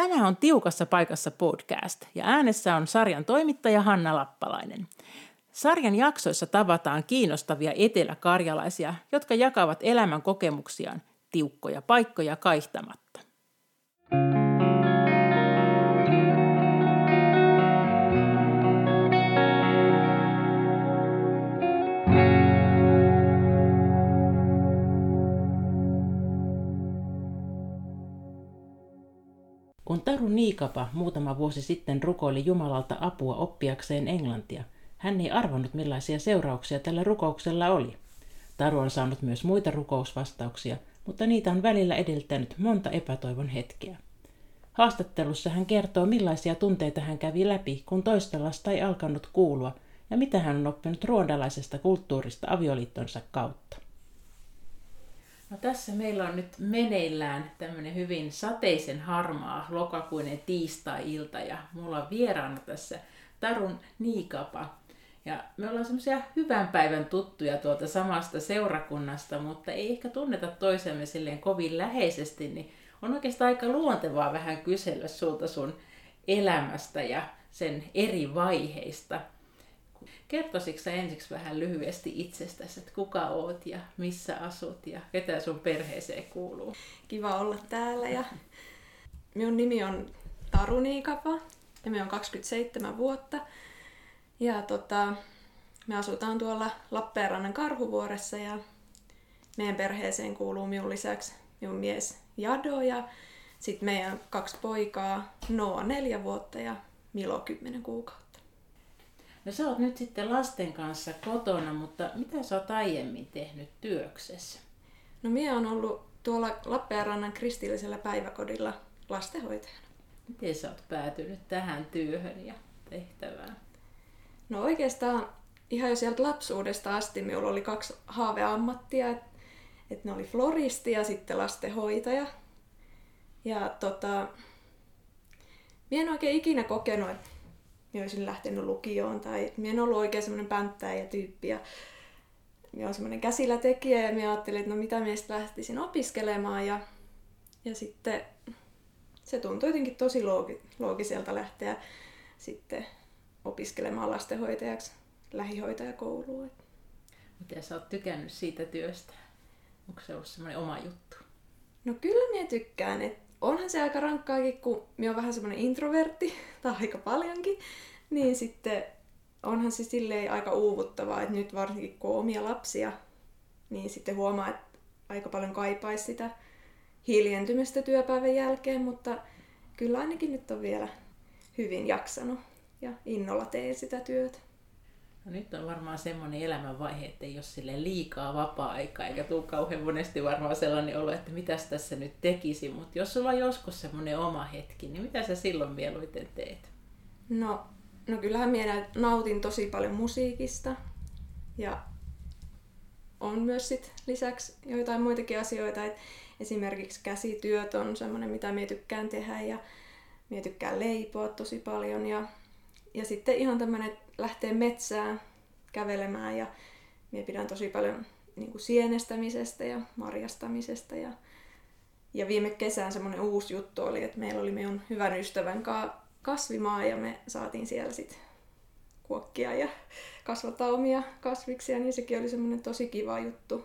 Tämä on Tiukassa paikassa podcast ja äänessä on sarjan toimittaja Hanna Lappalainen. Sarjan jaksoissa tavataan kiinnostavia eteläkarjalaisia, jotka jakavat elämän kokemuksiaan tiukkoja paikkoja kaihtamatta. Kun Taru Niikapa muutama vuosi sitten rukoili Jumalalta apua oppiakseen englantia, hän ei arvannut millaisia seurauksia tällä rukouksella oli. Taru on saanut myös muita rukousvastauksia, mutta niitä on välillä edeltänyt monta epätoivon hetkeä. Haastattelussa hän kertoo, millaisia tunteita hän kävi läpi, kun toista lasta ei alkanut kuulua, ja mitä hän on oppinut ruondalaisesta kulttuurista avioliittonsa kautta. No tässä meillä on nyt meneillään tämmöinen hyvin sateisen harmaa lokakuinen tiistai-ilta ja mulla on vieraana tässä Tarun Niikapa. Ja me ollaan semmoisia hyvän päivän tuttuja tuolta samasta seurakunnasta, mutta ei ehkä tunneta toisemme silleen kovin läheisesti, niin on oikeastaan aika luontevaa vähän kysellä sulta sun elämästä ja sen eri vaiheista. Kertoisitko sä ensiksi vähän lyhyesti itsestäsi, että kuka oot ja missä asut ja ketä sun perheeseen kuuluu? Kiva olla täällä ja minun nimi on Taru Niikapa ja me on 27 vuotta. Ja tota, me asutaan tuolla Lappeenrannan Karhuvuoressa ja meidän perheeseen kuuluu minun lisäksi minun mies Jado ja sitten meidän kaksi poikaa, Noa neljä vuotta ja Milo kymmenen kuukautta. No sä oot nyt sitten lasten kanssa kotona, mutta mitä sä oot aiemmin tehnyt työksessä? No minä on ollut tuolla Lappeenrannan kristillisellä päiväkodilla lastenhoitajana. Miten sä oot päätynyt tähän työhön ja tehtävään? No oikeastaan ihan jo sieltä lapsuudesta asti minulla oli kaksi haaveammattia, että et ne oli floristi ja sitten lastenhoitaja. Ja tota, minä en oikein ikinä kokenut, että minä olisin lähtenyt lukioon tai minä en ollut oikein semmoinen pänttäjä tyyppi ja minä olen semmoinen käsillätekijä ja minä ajattelin, että no mitä minä lähtisin opiskelemaan ja, ja sitten se tuntui jotenkin tosi loogi, loogiselta lähteä sitten opiskelemaan lastenhoitajaksi lähihoitajakouluun. Miten sä oot tykännyt siitä työstä? Onko se ollut semmoinen oma juttu? No kyllä minä tykkään. Et onhan se aika rankkaakin, kun minä olen vähän semmoinen introvertti, tai aika paljonkin, niin sitten onhan se silleen aika uuvuttavaa, että nyt varsinkin kun on omia lapsia, niin sitten huomaa, että aika paljon kaipaisi sitä hiljentymistä työpäivän jälkeen, mutta kyllä ainakin nyt on vielä hyvin jaksanut ja innolla teen sitä työtä. No nyt on varmaan semmoinen elämänvaihe, että ei ole sille liikaa vapaa-aikaa, eikä tule kauhean monesti varmaan sellainen olo, että mitä tässä nyt tekisi. Mutta jos sulla on joskus semmoinen oma hetki, niin mitä sä silloin mieluiten teet? No, no kyllähän minä nautin tosi paljon musiikista. Ja on myös sit lisäksi joitain muitakin asioita, että esimerkiksi käsityöt on semmoinen, mitä minä tykkään tehdä ja minä tykkään leipoa tosi paljon ja, ja sitten ihan tämmöinen lähtee metsään kävelemään ja minä pidän tosi paljon niin kuin sienestämisestä ja marjastamisesta. Ja, ja viime kesään semmoinen uusi juttu oli, että meillä oli meidän hyvän ystävän kanssa kasvimaa ja me saatiin siellä sitten kuokkia ja kasvattaa omia kasviksia, niin sekin oli semmoinen tosi kiva juttu.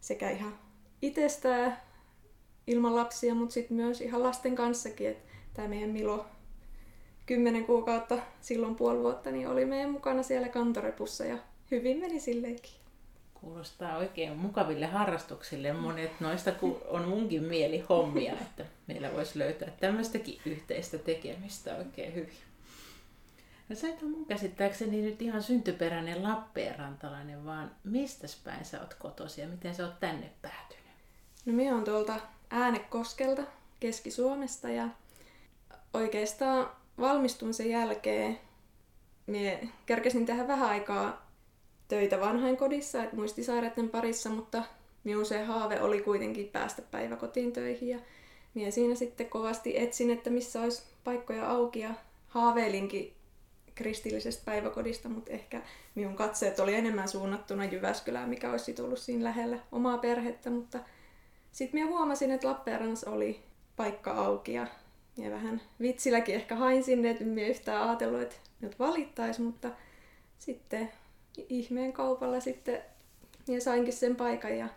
Sekä ihan itsestään ilman lapsia, mutta sitten myös ihan lasten kanssakin. Että tämä meidän Milo kymmenen kuukautta, silloin puoli vuotta, niin oli meidän mukana siellä kantorepussa ja hyvin meni silleenkin. Kuulostaa oikein mukaville harrastuksille. Monet noista on munkin mieli hommia, että meillä voisi löytää tämmöistäkin yhteistä tekemistä oikein hyvin. No sä et ole mun käsittääkseni nyt ihan syntyperäinen Lappeenrantalainen, vaan mistä päin sä oot kotosi ja miten sä oot tänne päätynyt? No minä on tuolta Äänekoskelta, Keski-Suomesta ja oikeastaan valmistumisen jälkeen minä kerkesin tehdä vähän aikaa töitä vanhainkodissa, että muistisairaiden parissa, mutta minun se haave oli kuitenkin päästä päiväkotiin töihin ja minä siinä sitten kovasti etsin, että missä olisi paikkoja auki ja haaveilinkin kristillisestä päiväkodista, mutta ehkä minun katseet oli enemmän suunnattuna Jyväskylään, mikä olisi tullut siinä lähellä omaa perhettä, mutta sitten minä huomasin, että Lappeenrannassa oli paikka auki ja ja vähän vitsilläkin ehkä hain sinne, että en yhtään ajatellut, että nyt valittaisi, mutta sitten ihmeen kaupalla sitten minä sainkin sen paikan ja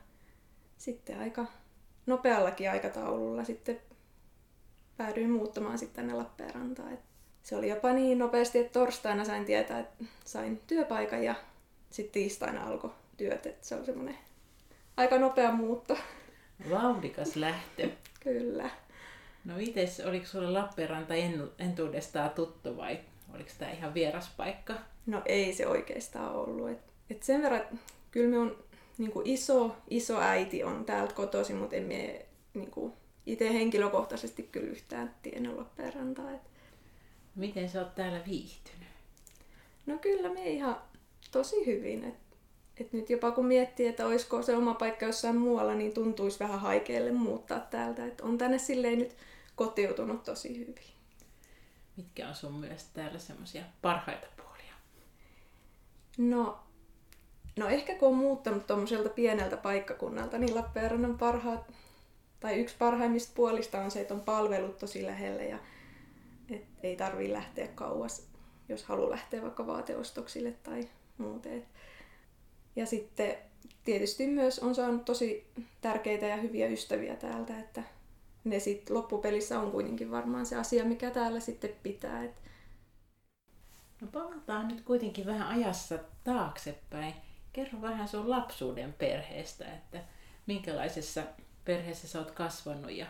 sitten aika nopeallakin aikataululla sitten päädyin muuttamaan sitten tänne Lappeenrantaan. se oli jopa niin nopeasti, että torstaina sain tietää, että sain työpaikan ja sitten tiistaina alkoi työt. Että se on semmoinen aika nopea muutto. Vauhdikas lähtö. Kyllä. No mites, oliko sulle Lappeenranta entuudestaan tuttu vai oliko tämä ihan vieras paikka? No ei se oikeastaan ollut. Et, et sen verran, kyllä minun niin iso, iso äiti on täältä kotoisin, mutta en mie niin itse henkilökohtaisesti kyllä yhtään tiennyt Lappeenrantaa. Et... Miten sä oot täällä viihtynyt? No kyllä me ihan tosi hyvin. Et, et nyt jopa kun miettii, että olisiko se oma paikka jossain muualla, niin tuntuisi vähän haikealle muuttaa täältä. Et on tänne silleen nyt kotiutunut tosi hyvin. Mitkä on sun mielestä täällä semmoisia parhaita puolia? No, no ehkä kun on muuttanut tuommoiselta pieneltä paikkakunnalta, niin Lappeenrannan parhaat, tai yksi parhaimmista puolista on se, että on palvelut tosi lähellä ja et ei tarvi lähteä kauas, jos haluaa lähteä vaikka vaateostoksille tai muuten. Ja sitten tietysti myös on saanut tosi tärkeitä ja hyviä ystäviä täältä, että ne sitten loppupelissä on kuitenkin varmaan se asia, mikä täällä sitten pitää. Et... No palataan nyt kuitenkin vähän ajassa taaksepäin. Kerro vähän sun lapsuuden perheestä, että minkälaisessa perheessä sä oot kasvanut ja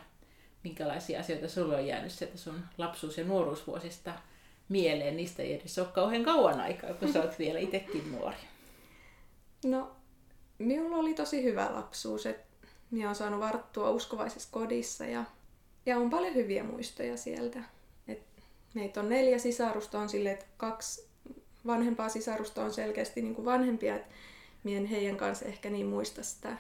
minkälaisia asioita sulla on jäänyt sieltä sun lapsuus- ja nuoruusvuosista mieleen. Niistä ei edes ole kauhean kauan aikaa, kun sä oot vielä itsekin nuori. No, minulla oli tosi hyvä lapsuus. Et minä olen saanut varttua uskovaisessa kodissa ja, ja on paljon hyviä muistoja sieltä. Et meitä on neljä sisarusta, on sille, että kaksi vanhempaa sisarusta on selkeästi niin kuin vanhempia, että mien heidän kanssa ehkä niin muista sitä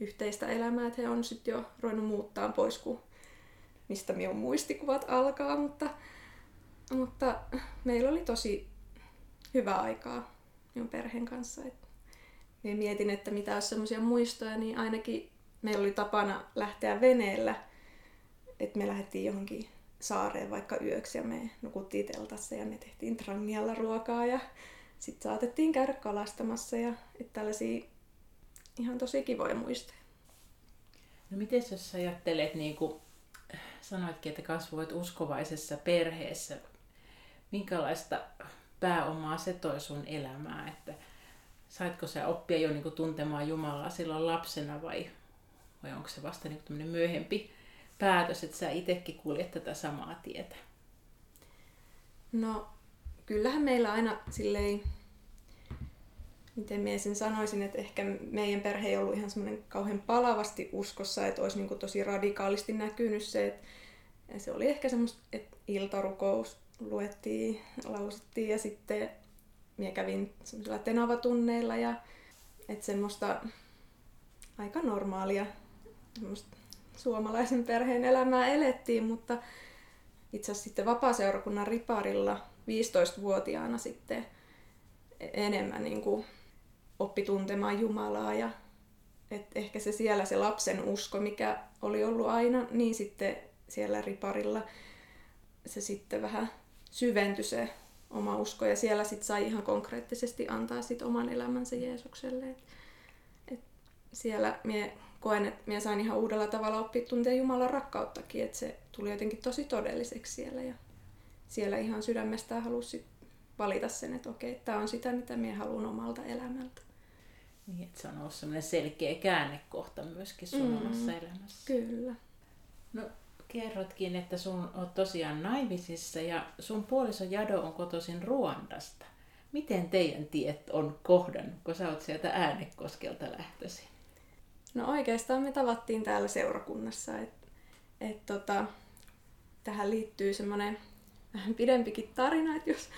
yhteistä elämää, että he on sitten jo ruvennut muuttaa pois, kuin mistä minun muistikuvat alkaa, mutta, mutta meillä oli tosi hyvä aikaa minun perheen kanssa. Et mietin, että mitä olisi sellaisia muistoja, niin ainakin meillä oli tapana lähteä veneellä, että me lähdettiin johonkin saareen vaikka yöksi ja me nukuttiin teltassa ja me tehtiin trangialla ruokaa ja sitten saatettiin käydä kalastamassa ja että tällaisia ihan tosi kivoja muistoja. No miten jos sä ajattelet, niin kuin sanoitkin, että kasvoit uskovaisessa perheessä, minkälaista pääomaa se toi sun elämää, että saitko sä oppia jo niin kuin tuntemaan Jumalaa silloin lapsena vai vai onko se vasta niin myöhempi päätös, että sä itsekin kuljet tätä samaa tietä? No, kyllähän meillä aina silleen, miten minä sen sanoisin, että ehkä meidän perhe ei ollut ihan semmoinen kauhean palavasti uskossa, että olisi niin tosi radikaalisti näkynyt se, että se oli ehkä semmoista, että iltarukous luettiin, lausuttiin ja sitten minä kävin semmoisilla tenavatunneilla ja että semmoista aika normaalia suomalaisen perheen elämää elettiin, mutta itse asiassa sitten vapaaseurakunnan riparilla 15-vuotiaana sitten enemmän niin kuin oppi tuntemaan Jumalaa ja et ehkä se siellä se lapsen usko, mikä oli ollut aina, niin sitten siellä riparilla se sitten vähän syventyi se oma usko ja siellä sitten sai ihan konkreettisesti antaa sit oman elämänsä Jeesukselle. Et siellä mie koen, että minä sain ihan uudella tavalla oppia tuntea Jumalan rakkauttakin, että se tuli jotenkin tosi todelliseksi siellä ja siellä ihan sydämestään halusi valita sen, että okei, tämä on sitä, mitä minä haluan omalta elämältä. Niin, että se on ollut sellainen selkeä käännekohta myöskin sun mm, omassa elämässä. Kyllä. No, kerrotkin, että sun on tosiaan naimisissa ja sun puoliso Jado on kotoisin Ruandasta. Miten teidän tiet on kohdannut, kun sä oot sieltä Äänekoskelta lähtöisin? No oikeastaan me tavattiin täällä seurakunnassa. Et, et tota, tähän liittyy semmoinen vähän pidempikin tarina, että jos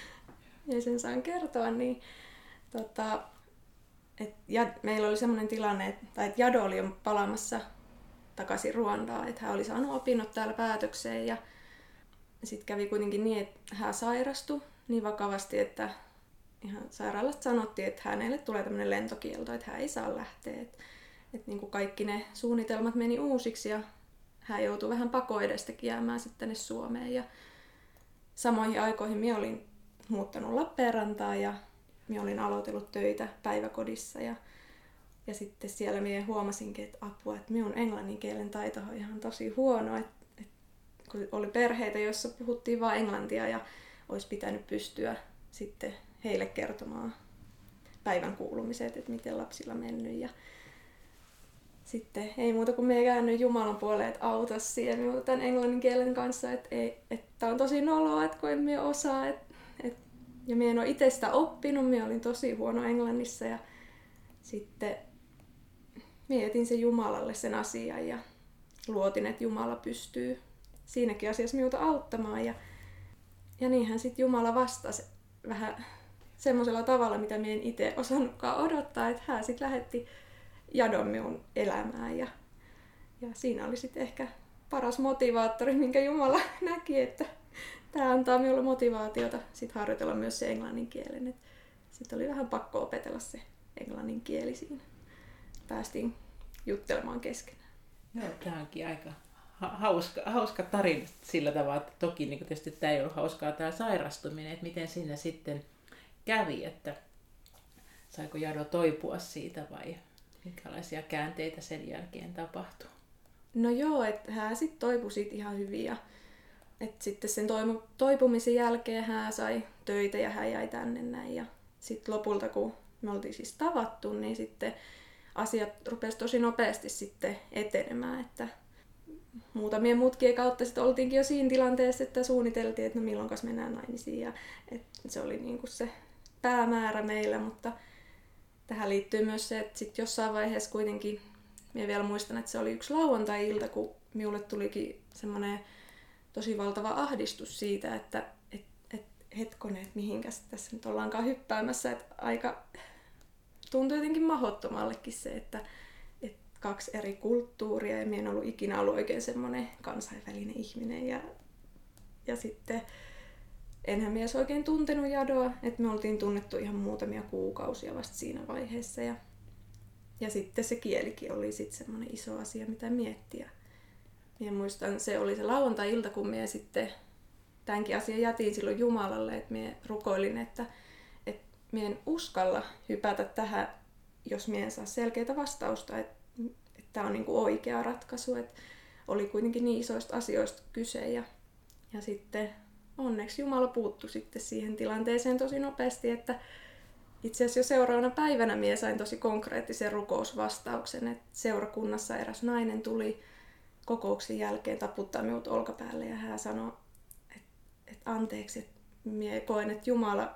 ei sen saan kertoa, niin tota, et, ja, meillä oli semmoinen tilanne, että, että Jado oli jo palaamassa takaisin Ruandaa, että hän oli saanut opinnot täällä päätökseen ja sitten kävi kuitenkin niin, että hän sairastui niin vakavasti, että ihan sairaalasta sanottiin, että hänelle tulee tämmöinen lentokielto, että hän ei saa lähteä. Että että niin kuin kaikki ne suunnitelmat meni uusiksi ja hän joutui vähän pakoedestäkin jäämään sitten tänne Suomeen. Ja samoihin aikoihin minä olin muuttanut Lappeenrantaan ja minä olin aloitellut töitä päiväkodissa. Ja, ja sitten siellä minä huomasinkin, että apua, että minun englannin kielen taito on ihan tosi huono, että, että kun oli perheitä, joissa puhuttiin vain englantia ja olisi pitänyt pystyä sitten heille kertomaan päivän kuulumiset, että miten lapsilla mennyt. Ja sitten ei muuta kuin me käännyt Jumalan puoleen, että auta siihen tämän englannin kielen kanssa, että, ei, että on tosi noloa, että kun en minä osaa, että, että, ja minä en ole itse sitä oppinut, minä olin tosi huono englannissa ja sitten mietin sen Jumalalle sen asian ja luotin, että Jumala pystyy siinäkin asiassa minulta auttamaan. Ja, ja niinhän sitten Jumala vastasi vähän semmoisella tavalla, mitä minä en itse osannutkaan odottaa, että hän sitten lähetti jadon minun elämään. Ja, ja siinä oli sitten ehkä paras motivaattori, minkä Jumala näki, että tämä antaa minulle motivaatiota sit harjoitella myös se englannin kielen. Sitten oli vähän pakko opetella se englannin kieli siinä. Päästiin juttelemaan keskenään. Joo, tämä onkin aika hauska, hauska tarina sillä tavalla, että toki niin tietysti tämä ei ollut hauskaa tämä sairastuminen, että miten sinne sitten kävi, että saiko Jado toipua siitä vai minkälaisia käänteitä sen jälkeen tapahtui? No joo, että hän sitten toipui siitä ihan hyvin ja et sitten sen toipumisen jälkeen hän sai töitä ja hän jäi tänne näin. Ja sitten lopulta, kun me oltiin siis tavattu, niin sitten asiat rupesi tosi nopeasti sitten etenemään, että muutamien mutkien kautta sitten oltiinkin jo siinä tilanteessa, että suunniteltiin, että no milloin mennään naimisiin ja että se oli niin kuin se päämäärä meillä, mutta tähän liittyy myös se, että sit jossain vaiheessa kuitenkin, minä vielä muistan, että se oli yksi lauantai-ilta, kun minulle tulikin semmoinen tosi valtava ahdistus siitä, että et, et, hetkonen, että mihinkäs tässä nyt ollaankaan hyppäämässä, että aika tuntui jotenkin mahottomallekin se, että, että kaksi eri kulttuuria ja minä en ollut ikinä ollut oikein semmoinen kansainvälinen ihminen. Ja, ja sitten enhän mies oikein tuntenut Jadoa, että me oltiin tunnettu ihan muutamia kuukausia vasta siinä vaiheessa. Ja, ja sitten se kielikin oli sitten semmoinen iso asia, mitä miettiä. Minä muistan, se oli se lauantai-ilta, kun minä sitten tämänkin asian jätin silloin Jumalalle, että minä rukoilin, että, että minä en uskalla hypätä tähän, jos minä en saa selkeää vastausta, että, että tämä on niin kuin oikea ratkaisu. Että oli kuitenkin niin isoista asioista kyse ja, ja sitten onneksi Jumala puuttu sitten siihen tilanteeseen tosi nopeasti, että itse asiassa jo seuraavana päivänä minä sain tosi konkreettisen rukousvastauksen, että seurakunnassa eräs nainen tuli kokouksen jälkeen taputtaa minut olkapäälle ja hän sanoi, että, että anteeksi, että minä koen, että Jumala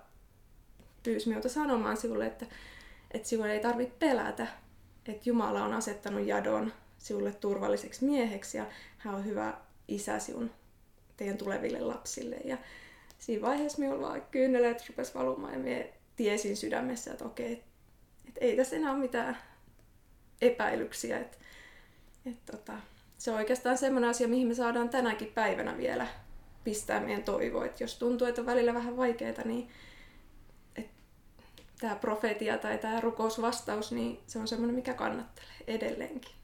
pyysi minulta sanomaan sinulle, että, että sinun ei tarvitse pelätä, että Jumala on asettanut jadon sinulle turvalliseksi mieheksi ja hän on hyvä isä sinun teidän tuleville lapsille. Ja siinä vaiheessa minulla vaan kyyneleet rupesi valumaan ja minä tiesin sydämessä, että okei, että et ei tässä enää ole mitään epäilyksiä. Että et tota, se on oikeastaan semmoinen asia, mihin me saadaan tänäkin päivänä vielä pistää meidän toivoa. Että jos tuntuu, että on välillä vähän vaikeaa, niin tämä profetia tai tämä rukousvastaus, niin se on semmoinen, mikä kannattelee edelleenkin.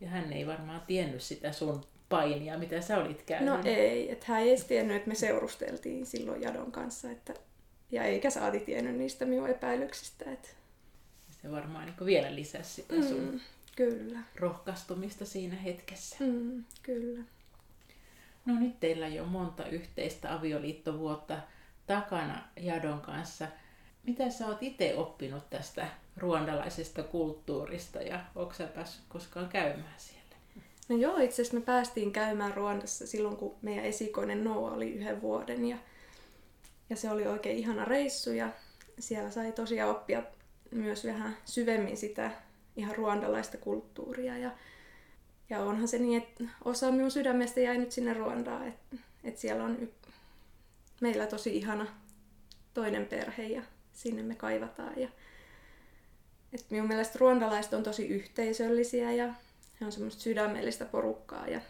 Ja hän ei varmaan tiennyt sitä sun painia, mitä sä olit käynyt? No ei, että hän ei edes tiennyt, että me seurusteltiin silloin Jadon kanssa, että, ja eikä saati tiennyt niistä minun epäilyksistä. Että... Se varmaan niin vielä lisäsi sitä mm, sun kyllä. rohkaistumista siinä hetkessä. Mm, kyllä. No nyt teillä on jo monta yhteistä avioliittovuotta takana Jadon kanssa. Mitä sä oot itse oppinut tästä ruondalaisesta kulttuurista ja onko sä päässyt koskaan käymään siellä? No joo, itse asiassa me päästiin käymään Ruandassa silloin, kun meidän esikoinen Noa oli yhden vuoden. Ja, ja se oli oikein ihana reissu ja siellä sai tosiaan oppia myös vähän syvemmin sitä ihan ruandalaista kulttuuria. Ja, ja onhan se niin, että osa minun sydämestä jäi nyt sinne Ruandaan, että, että siellä on y- meillä tosi ihana toinen perhe ja sinne me kaivataan. Ja, että minun mielestä ruandalaiset on tosi yhteisöllisiä ja he on semmoista sydämellistä porukkaa ja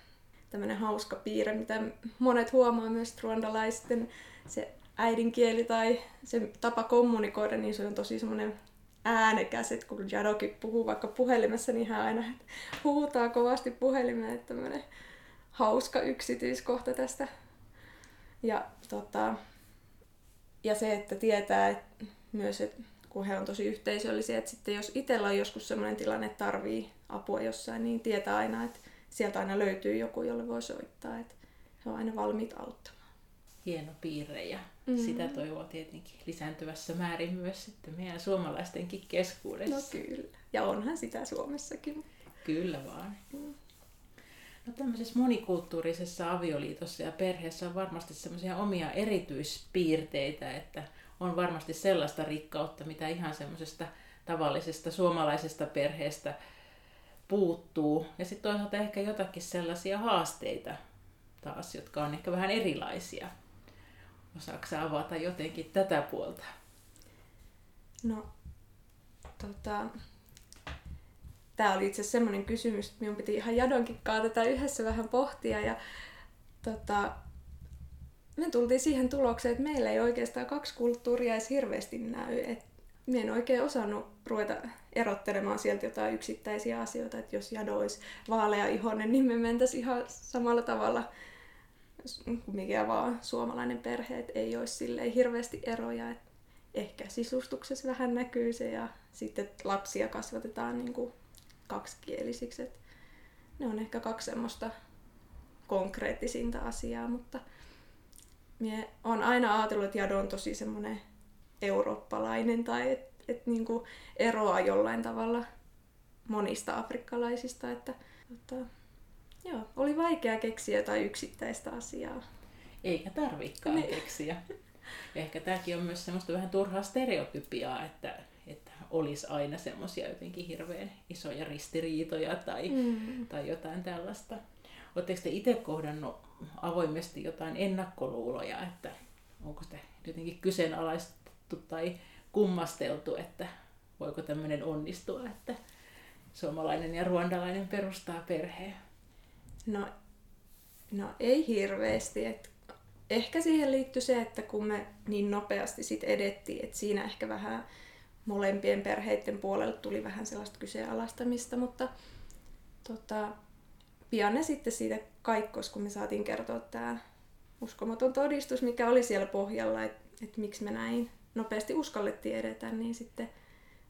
tämmöinen hauska piirre, mitä monet huomaa myös ruandalaisten se äidinkieli tai se tapa kommunikoida, niin se on tosi semmoinen äänekäs, että kun Jadoki puhuu vaikka puhelimessa, niin hän aina huutaa kovasti puhelimeen, että tämmöinen hauska yksityiskohta tästä. Ja, tota, ja se, että tietää että myös, että kun he on tosi yhteisöllisiä, että sitten jos itsellä on joskus sellainen tilanne, että tarvii apua jossain, niin tietää aina, että sieltä aina löytyy joku, jolle voi soittaa, että he on aina valmiit auttamaan. Hieno piirre ja mm-hmm. sitä toivoo tietenkin lisääntyvässä määrin myös sitten meidän suomalaistenkin keskuudessa. No kyllä. Ja onhan sitä Suomessakin. Kyllä vaan. Mm. No tämmöisessä monikulttuurisessa avioliitossa ja perheessä on varmasti semmoisia omia erityispiirteitä, että on varmasti sellaista rikkautta, mitä ihan semmoisesta tavallisesta suomalaisesta perheestä puuttuu. Ja sitten toisaalta ehkä jotakin sellaisia haasteita taas, jotka on ehkä vähän erilaisia. Osaatko avata jotenkin tätä puolta? No, tota, tämä oli itse asiassa semmoinen kysymys, että minun piti ihan Jadonkin tätä yhdessä vähän pohtia. Ja tota, me tultiin siihen tulokseen, että meillä ei oikeastaan kaksi kulttuuria edes hirveästi näy. Et minä en oikein osannut ruveta erottelemaan sieltä jotain yksittäisiä asioita, että jos Jado olisi vaalea ihonen, niin me mentäisiin ihan samalla tavalla kuin mikä vaan suomalainen perhe, että ei olisi silleen hirveästi eroja. Et ehkä sisustuksessa vähän näkyy se ja sitten lapsia kasvatetaan niin kuin kaksikielisiksi. Et ne on ehkä kaksi semmoista konkreettisinta asiaa, mutta minä olen aina ajatellut, että Jado on tosi semmoinen eurooppalainen tai että et niinku eroaa jollain tavalla monista afrikkalaisista. Että, tota, joo, oli vaikea keksiä jotain yksittäistä asiaa. Eikä tarvikaan niin. keksiä. Ehkä tämäkin on myös semmoista vähän turhaa stereotypiaa, että, että olisi aina semmoisia jotenkin hirveän isoja ristiriitoja tai, mm. tai jotain tällaista. Oletteko te itse kohdannut avoimesti jotain ennakkoluuloja, että onko sitä jotenkin kyseenalaistettu tai kummasteltu, että voiko tämmöinen onnistua, että suomalainen ja ruandalainen perustaa perheen? No, no ei hirveästi. Et ehkä siihen liittyy se, että kun me niin nopeasti sit edettiin, että siinä ehkä vähän molempien perheiden puolelta tuli vähän sellaista kyseenalaistamista, mutta tota, pian ne sitten siitä kaikkos, kun me saatiin kertoa tämä uskomaton todistus, mikä oli siellä pohjalla, että et miksi me näin nopeasti uskallettiin edetä, niin sitten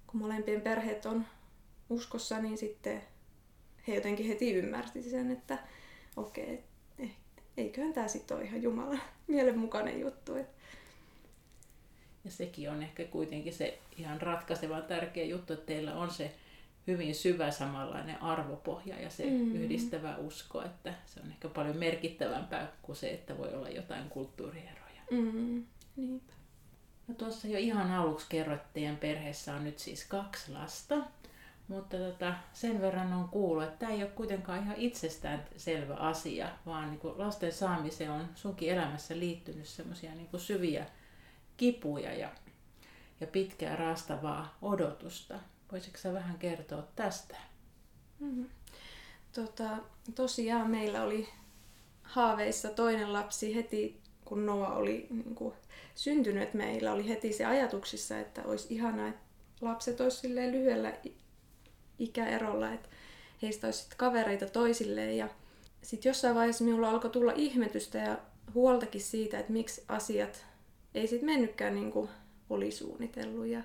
kun molempien perheet on uskossa, niin sitten he jotenkin heti ymmärsi sen, että okei, okay, eh, eiköhän tämä sitten ole ihan Jumalan mielenmukainen juttu. Ja sekin on ehkä kuitenkin se ihan ratkaisevan tärkeä juttu, että teillä on se hyvin syvä samanlainen arvopohja ja se mm. yhdistävä usko, että se on ehkä paljon merkittävämpää kuin se, että voi olla jotain kulttuurieroja. Mm. Niinpä. No tuossa jo ihan aluksi kerroit, että teidän perheessä on nyt siis kaksi lasta, mutta tota, sen verran on kuullut, että tämä ei ole kuitenkaan ihan itsestään selvä asia, vaan niin kuin lasten saamiseen on sunkin elämässä liittynyt semmoisia niin syviä kipuja ja, ja pitkää raastavaa odotusta. Voisitko sä vähän kertoa tästä? Mm-hmm. Tota, tosiaan meillä oli haaveissa toinen lapsi heti, kun Noa oli niin kuin, syntynyt. Meillä oli heti se ajatuksissa, että olisi ihanaa, että lapset olisivat lyhyellä ikäerolla, että heistä olisi kavereita toisilleen. Ja sitten jossain vaiheessa minulla alkoi tulla ihmetystä ja huoltakin siitä, että miksi asiat ei sitten mennytkään niin kuin oli suunnitellut. Ja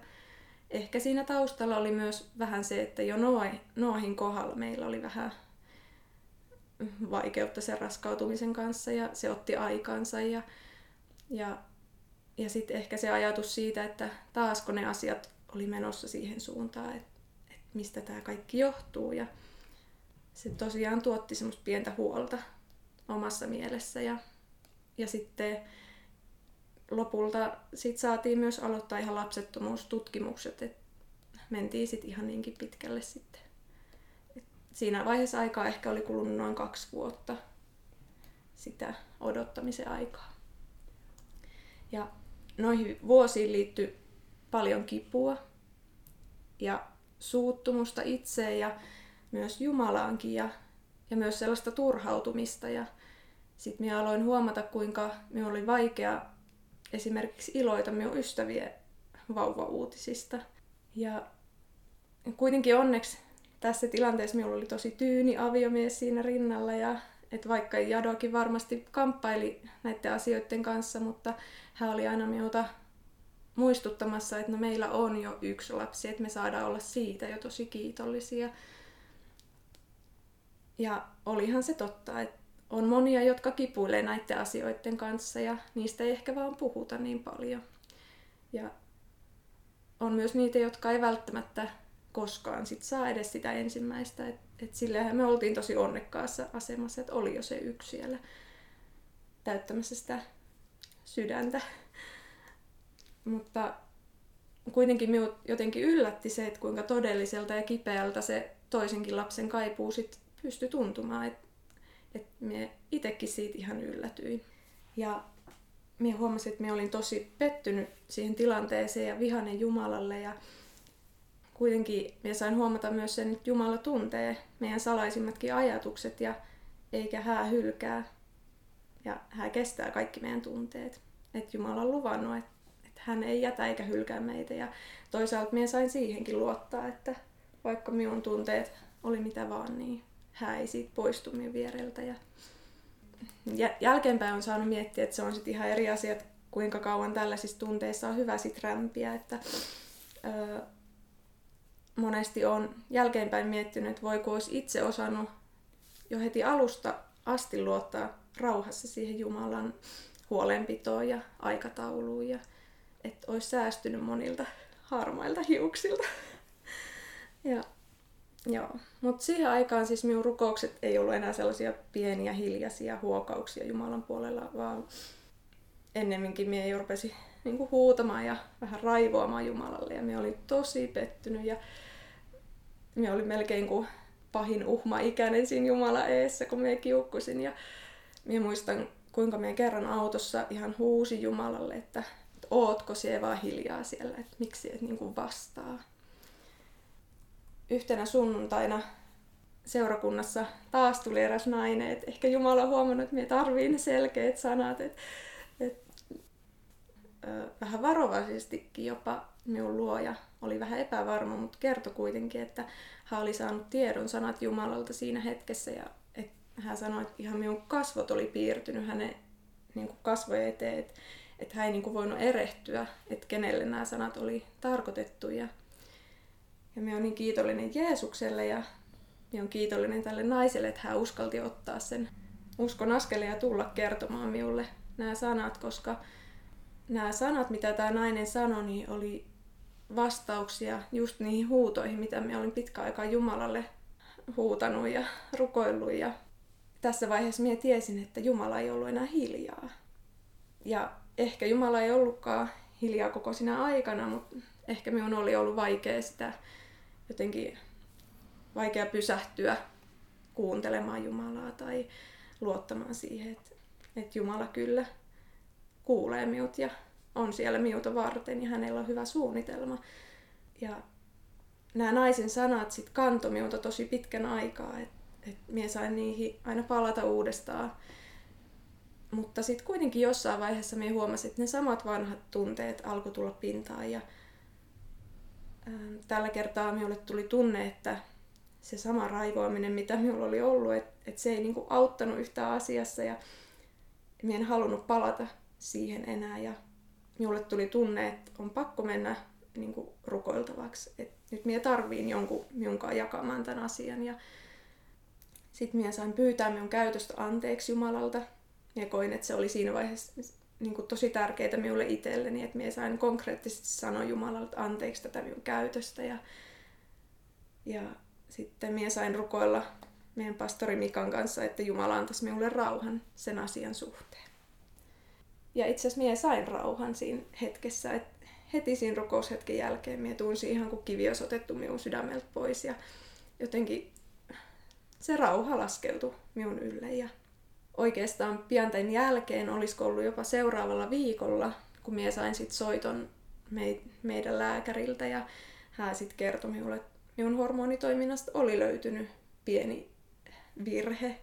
ehkä siinä taustalla oli myös vähän se, että jo Noahin kohdalla meillä oli vähän vaikeutta sen raskautumisen kanssa ja se otti aikansa ja, ja, ja sitten ehkä se ajatus siitä, että taasko ne asiat oli menossa siihen suuntaan, että, että mistä tämä kaikki johtuu ja se tosiaan tuotti semmoista pientä huolta omassa mielessä ja, ja sitten lopulta sit saatiin myös aloittaa ihan lapsettomuustutkimukset, että mentiin sitten ihan niinkin pitkälle sitten. Et siinä vaiheessa aikaa ehkä oli kulunut noin kaksi vuotta sitä odottamisen aikaa. Ja noihin vuosiin liittyi paljon kipua ja suuttumusta itseen ja myös Jumalaankin ja, ja myös sellaista turhautumista. Ja sitten minä aloin huomata, kuinka minulla oli vaikea esimerkiksi iloita minun ystävien vauvauutisista. Ja kuitenkin onneksi tässä tilanteessa minulla oli tosi tyyni aviomies siinä rinnalla ja et vaikka Jadokin varmasti kamppaili näiden asioiden kanssa, mutta hän oli aina minulta muistuttamassa, että no meillä on jo yksi lapsi, että me saadaan olla siitä jo tosi kiitollisia. Ja olihan se totta, että on monia, jotka kipuilee näiden asioiden kanssa ja niistä ei ehkä vaan puhuta niin paljon. Ja on myös niitä, jotka ei välttämättä koskaan sit saa edes sitä ensimmäistä. Et, et sillähän me oltiin tosi onnekkaassa asemassa, että oli jo se yksi siellä täyttämässä sitä sydäntä. Mutta kuitenkin minut jotenkin yllätti se, että kuinka todelliselta ja kipeältä se toisenkin lapsen kaipuu sit pystyi tuntumaan. Että et me itsekin siitä ihan yllätyin. Ja minä huomasin, että minä olin tosi pettynyt siihen tilanteeseen ja vihanen Jumalalle. Ja kuitenkin minä sain huomata myös sen, että Jumala tuntee meidän salaisimmatkin ajatukset ja eikä hän hylkää. Ja hän kestää kaikki meidän tunteet. Että Jumala on luvannut, että, että hän ei jätä eikä hylkää meitä. Ja toisaalta minä sain siihenkin luottaa, että vaikka minun tunteet oli mitä vaan, niin hän ei siitä poistu minun viereltä. Ja jälkeenpäin on saanut miettiä, että se on sitten ihan eri asia, että kuinka kauan tällaisissa tunteissa on hyvä sit rämpiä. Että, öö, monesti on jälkeenpäin miettinyt, että voiko olisi itse osannut jo heti alusta asti luottaa rauhassa siihen Jumalan huolenpitoon ja aikatauluun ja että olisi säästynyt monilta harmailta hiuksilta. ja Joo, mutta siihen aikaan siis minun rukoukset ei ollut enää sellaisia pieniä hiljaisia huokauksia Jumalan puolella, vaan ennemminkin minä jo rupesin niin huutamaan ja vähän raivoamaan Jumalalle. Ja minä olin tosi pettynyt ja minä olin melkein kuin pahin uhma ikäinen siinä Jumala eessä, kun minä kiukkusin. Ja minä muistan, kuinka minä kerran autossa ihan huusi Jumalalle, että, ootko siellä vaan hiljaa siellä, että miksi et niin vastaa yhtenä sunnuntaina seurakunnassa taas tuli eräs nainen, että ehkä Jumala on huomannut, että me tarvii ne selkeät sanat, että, että vähän varovaisestikin jopa minun luoja oli vähän epävarma, mutta kertoi kuitenkin, että hän oli saanut tiedon sanat Jumalalta siinä hetkessä ja että hän sanoi, että ihan minun kasvot oli piirtynyt hänen niin kasvojen eteen, että, että hän ei niin kuin voinut erehtyä, että kenelle nämä sanat oli tarkoitettu ja ja minä olen niin kiitollinen Jeesukselle ja minä olen kiitollinen tälle naiselle, että hän uskalti ottaa sen uskon askeleen ja tulla kertomaan minulle nämä sanat, koska nämä sanat, mitä tämä nainen sanoi, niin oli vastauksia just niihin huutoihin, mitä minä olin pitkä aikaa Jumalalle huutanut ja rukoillut. Ja tässä vaiheessa minä tiesin, että Jumala ei ollut enää hiljaa. Ja ehkä Jumala ei ollutkaan hiljaa koko sinä aikana, mutta ehkä minun oli ollut vaikea sitä jotenkin vaikea pysähtyä kuuntelemaan Jumalaa tai luottamaan siihen, että, että Jumala kyllä kuulee minut ja on siellä miuta varten ja hänellä on hyvä suunnitelma. Ja nämä naisen sanat sitten kantoi minulta tosi pitkän aikaa, että et minä sain niihin aina palata uudestaan. Mutta sitten kuitenkin jossain vaiheessa minä huomasin, että ne samat vanhat tunteet alkoi tulla pintaan ja tällä kertaa minulle tuli tunne, että se sama raivoaminen, mitä minulla oli ollut, että, että se ei niin kuin auttanut yhtään asiassa ja minä en halunnut palata siihen enää. Ja minulle tuli tunne, että on pakko mennä niin kuin rukoiltavaksi, että nyt minä tarviin jonkun minunkaan jakamaan tämän asian. Ja sitten minä sain pyytää minun käytöstä anteeksi Jumalalta. Ja koin, että se oli siinä vaiheessa niin kuin tosi tärkeää minulle itselleni, että minä sain konkreettisesti sanoa Jumalalta anteeksi tätä minun käytöstä. Ja, ja sitten minä sain rukoilla meidän pastori Mikan kanssa, että Jumala antaisi minulle rauhan sen asian suhteen. Ja itse asiassa minä sain rauhan siinä hetkessä, että heti siinä rukoushetken jälkeen minä tunsin ihan kuin kivi olisi otettu minun sydämeltä pois ja jotenkin se rauha laskeutui minun ylle ja oikeastaan pian tämän jälkeen, olisiko ollut jopa seuraavalla viikolla, kun minä sain sit soiton meidän lääkäriltä ja hän sitten kertoi minulle, että minun hormonitoiminnasta oli löytynyt pieni virhe,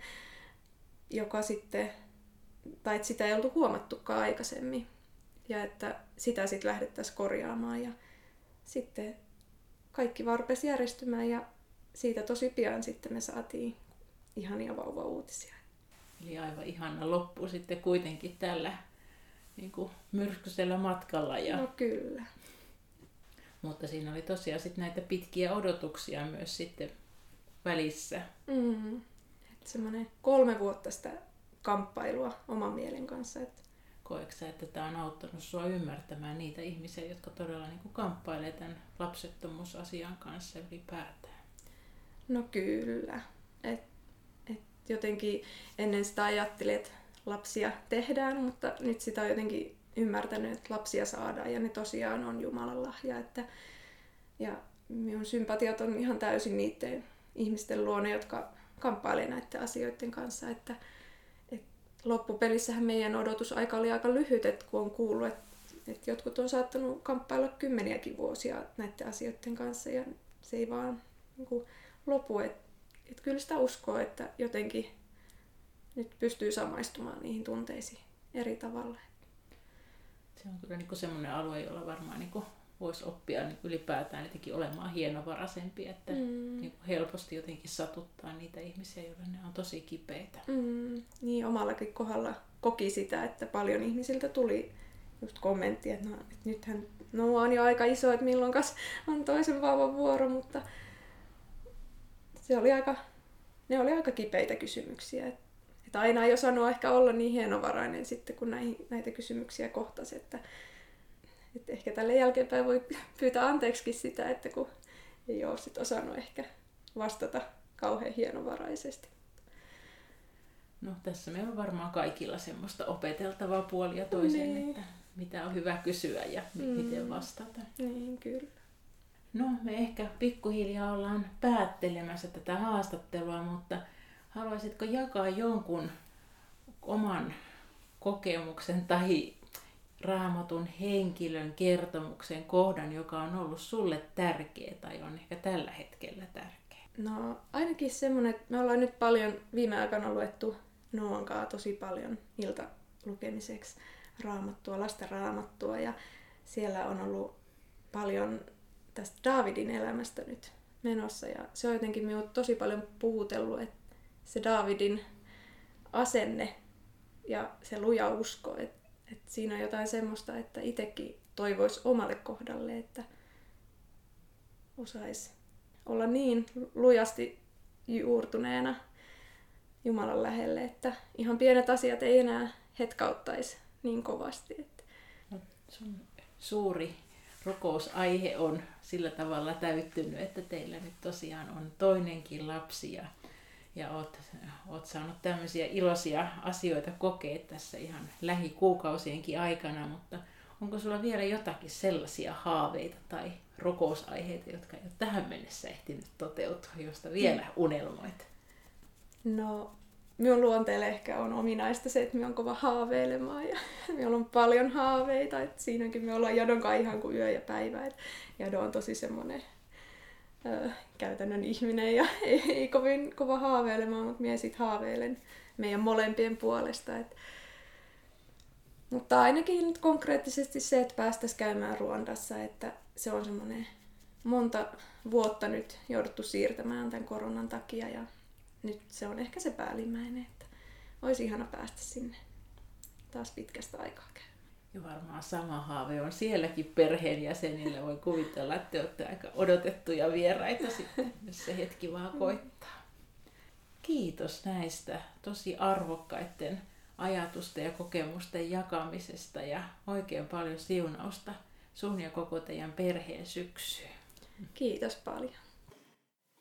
joka sitten, tai että sitä ei oltu huomattukaan aikaisemmin ja että sitä sitten lähdettäisiin korjaamaan ja sitten kaikki varpesi järjestymään ja siitä tosi pian sitten me saatiin ihania vauva-uutisia. Eli aivan ihana loppu sitten kuitenkin tällä niin kuin myrskyisellä matkalla. Ja... No kyllä. Mutta siinä oli tosiaan sitten näitä pitkiä odotuksia myös sitten välissä. Mm. Semmoinen kolme vuotta sitä kamppailua oman mielen kanssa. Että... Koetko että tämä on auttanut sinua ymmärtämään niitä ihmisiä, jotka todella niin kuin kamppailee tämän lapsettomuusasian kanssa ylipäätään? No kyllä. Et, et jotenkin ennen sitä ajattelin, että lapsia tehdään, mutta nyt sitä on jotenkin ymmärtänyt, että lapsia saadaan ja ne tosiaan on Jumalan lahja. Että, ja minun sympatiat on ihan täysin niiden ihmisten luona, jotka kamppailee näiden asioiden kanssa. Että, että loppupelissähän meidän odotusaika oli aika lyhyt, että kun on kuullut, että, että jotkut on saattanut kamppailla kymmeniäkin vuosia näiden asioiden kanssa ja se ei vaan niin kuin, lopu. Että, että kyllä sitä uskoo, että jotenkin nyt pystyy samaistumaan niihin tunteisiin eri tavalla. Se on kyllä niin semmoinen alue, jolla varmaan niin voisi oppia niin ylipäätään jotenkin olemaan hienovaraisempi, että mm. niin helposti jotenkin satuttaa niitä ihmisiä, joille ne on tosi kipeitä. Mm. Niin, omallakin kohdalla koki sitä, että paljon ihmisiltä tuli just kommentti, että, no, että nythän no on jo aika iso, että milloin on toisen vauvan vuoro, mutta se oli aika, ne oli aika kipeitä kysymyksiä. Että, että aina ei osannut ehkä olla niin hienovarainen sitten, kun näihin, näitä kysymyksiä kohtasi, että, että ehkä tälle jälkeenpäin voi pyytää anteeksi sitä, että kun ei ole sit osannut ehkä vastata kauhean hienovaraisesti. No tässä meillä on varmaan kaikilla semmoista opeteltavaa puolia toisen, niin. että mitä on hyvä kysyä ja mm. miten vastata. Niin, kyllä. No, me ehkä pikkuhiljaa ollaan päättelemässä tätä haastattelua, mutta haluaisitko jakaa jonkun oman kokemuksen tai raamatun henkilön kertomuksen kohdan, joka on ollut sulle tärkeä tai on ehkä tällä hetkellä tärkeä? No ainakin semmoinen, että me ollaan nyt paljon viime aikana luettu Noan kanssa tosi paljon ilta lukemiseksi raamattua, lasten raamattua ja siellä on ollut paljon tästä Davidin elämästä nyt menossa ja se on jotenkin minut tosi paljon puhutellut, että se Davidin asenne ja se luja usko, että että siinä on jotain semmoista, että itsekin toivoisi omalle kohdalle, että osaisi olla niin lujasti juurtuneena Jumalan lähelle, että ihan pienet asiat ei enää hetkauttaisi niin kovasti. Että... No, sun suuri rukousaihe on sillä tavalla täyttynyt, että teillä nyt tosiaan on toinenkin lapsi ja ja oot, oot saanut tämmöisiä iloisia asioita kokea tässä ihan lähikuukausienkin aikana, mutta onko sulla vielä jotakin sellaisia haaveita tai rokousaiheita, jotka ei ole tähän mennessä ehtinyt toteutua, josta vielä unelmoit? No, minun luonteelle ehkä on ominaista se, että minä on kova haaveilemaan ja minulla on paljon haaveita, että siinäkin me ollaan Jadon ihan kuin yö ja päivä. Jado on tosi semmoinen ö, käytännön ihminen ja ei, ei kovin kova haaveilemaan, mutta minä sitten haaveilen meidän molempien puolesta. Et, mutta ainakin nyt konkreettisesti se, että päästäisiin käymään Ruandassa, että se on semmoinen monta vuotta nyt jouduttu siirtämään tämän koronan takia ja nyt se on ehkä se päällimmäinen, että olisi ihana päästä sinne taas pitkästä aikaa käy. Ja varmaan sama haave on sielläkin perheenjäsenillä. Voi kuvitella, että te olette aika odotettuja vieraita sitten, jos se hetki vaan koittaa. Kiitos näistä tosi arvokkaiden ajatusten ja kokemusten jakamisesta ja oikein paljon siunausta sun ja koko teidän perheen syksyyn. Kiitos paljon.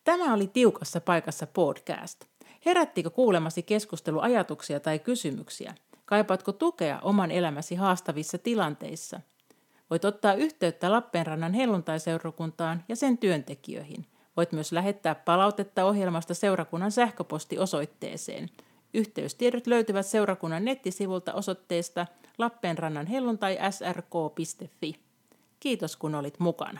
Tämä oli Tiukassa paikassa podcast. Herättikö kuulemasi keskusteluajatuksia tai kysymyksiä? Kaipaatko tukea oman elämäsi haastavissa tilanteissa? Voit ottaa yhteyttä Lappeenrannan helluntaiseurakuntaan ja sen työntekijöihin. Voit myös lähettää palautetta ohjelmasta seurakunnan sähköpostiosoitteeseen. Yhteystiedot löytyvät seurakunnan nettisivulta osoitteesta lappeenrannan helluntai srk.fi. Kiitos kun olit mukana.